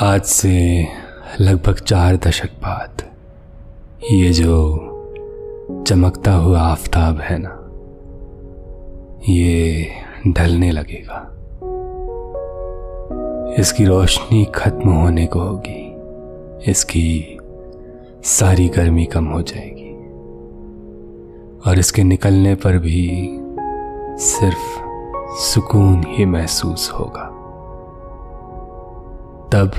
आज से लगभग चार दशक बाद ये जो चमकता हुआ आफताब है ना, ये ढलने लगेगा। इसकी रोशनी खत्म होने को होगी। इसकी सारी गर्मी कम हो जाएगी। और इसके निकलने पर भी सिर्फ़ सुकून ही महसूस होगा। तब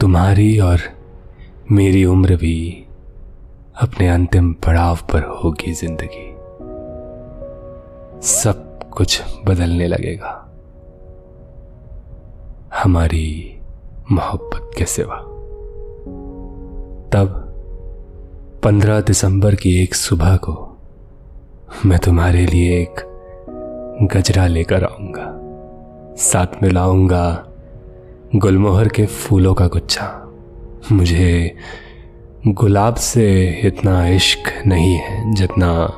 तुम्हारी और मेरी उम्र भी अपने अंतिम पड़ाव पर होगी ज़िंदगी। सब कुछ बदलने लगेगा। हमारी मोहब्बत के सिवा। तब पंद्रह दिसंबर की एक सुबह को मैं तुम्हारे लिए एक गजरा लेकर आऊँगा। साथ में लाऊँगा गुलमोहर के फूलों का गुच्छा। मुझे गुलाब से इतना इश्क नहीं है जितना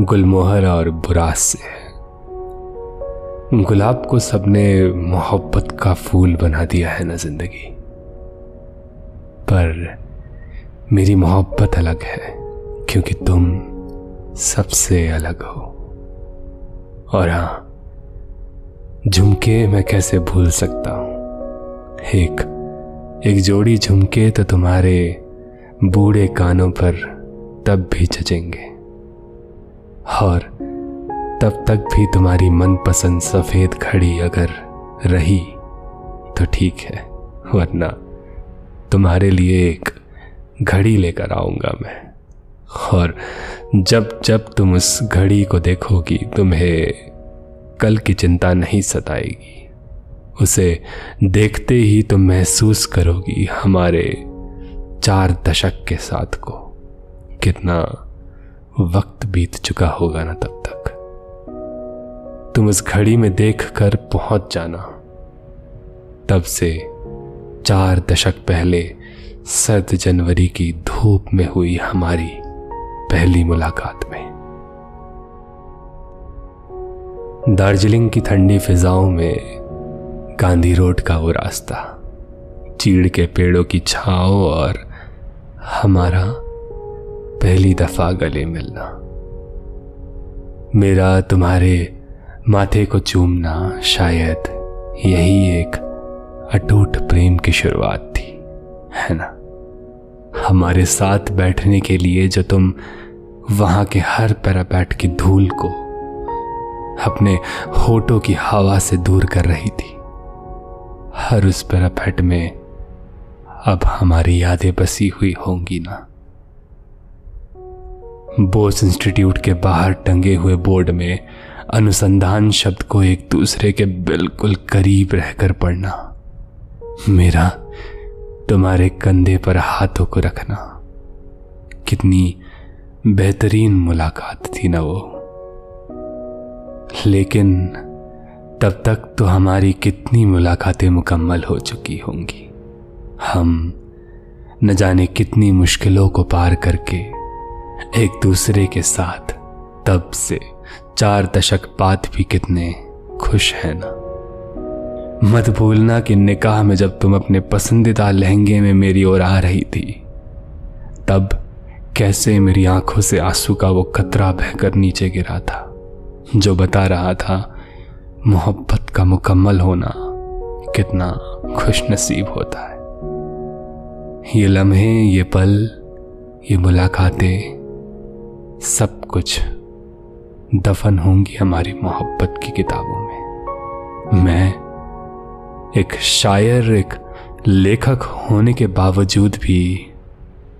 गुलमोहर और बुरास से है। गुलाब को सबने मोहब्बत का फूल बना दिया है ना ज़िंदगी। पर मेरी मोहब्बत अलग है, क्योंकि तुम सबसे अलग हो। और हाँ झुमके मैं कैसे भूल सकता हूँ? एक एक जोड़ी झुमके तो तुम्हारे बूढ़े कानों पर तब भी जचेंगे और तब तक भी तुम्हारी मनपसंद सफ़ेद घड़ी अगर रही तो ठीक है, वरना तुम्हारे लिए एक घड़ी लेकर आऊँगा मैं। और जब जब तुम उस घड़ी को देखोगी, तुम्हें कल की चिंता नहीं सताएगी। उसे देखते ही तुम महसूस करोगी हमारे चार दशक के साथ को। कितना वक्त बीत चुका होगा ना तब तक। तुम उस घड़ी में देख कर पहुँच जाना। तब से चार दशक पहले सर्द जनवरी की धूप में हुई हमारी पहली मुलाकात में। दार्जिलिंग की ठंडी फिजाओं में गांधी रोड का वो रास्ता। चीड़ के पेड़ों की छाओ और हमारा पहली दफ़ा गले मिलना। मेरा तुम्हारे माथे को चूमना शायद यही एक अटूट प्रेम की शुरुआत थी, है ना? हमारे साथ बैठने के लिए जो तुम वहाँ के हर पैरापैट की धूल को अपने होठों की हवा से दूर कर रही थी। हर उस पैरापेट में अब हमारी यादें बसी हुई होंगी ना। बोस इंस्टीट्यूट के बाहर टंगे हुए बोर्ड में अनुसंधान शब्द को एक दूसरे के बिल्कुल करीब रहकर पढ़ना। मेरा, तुम्हारे कंधे पर हाथों को रखना। कितनी बेहतरीन मुलाकात थी ना वो। लेकिन तब तक तो हमारी कितनी मुलाकातें मुकम्मल हो चुकी होंगी। हम न जाने कितनी मुश्किलों को पार करके एक दूसरे के साथ तब से चार दशक बाद भी कितने खुश हैं ना। मत भूलना कि निकाह में जब तुम अपने पसंदीदा लहंगे में मेरी ओर आ रही थी, तब कैसे मेरी आँखों से आँसू का वो कतरा बहकर नीचे गिरा था, जो बता रहा था मोहब्बत का मुकम्मल होना कितना खुश नसीब होता है। ये लम्हे, ये पल, ये मुलाकातें, सब कुछ दफन होंगी हमारी मोहब्बत की किताबों में। मैं एक शायर, एक लेखक होने के बावजूद भी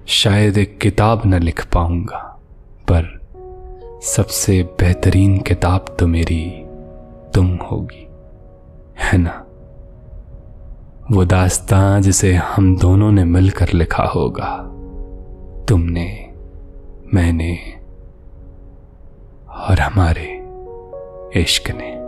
शायद एक किताब न लिख पाऊँगा, पर सबसे बेहतरीन किताब तो मेरी तुम होगी, है ना? वो दास्तां जिसे हम दोनों ने मिलकर लिखा होगा, तुमने, मैंने और हमारे इश्क ने।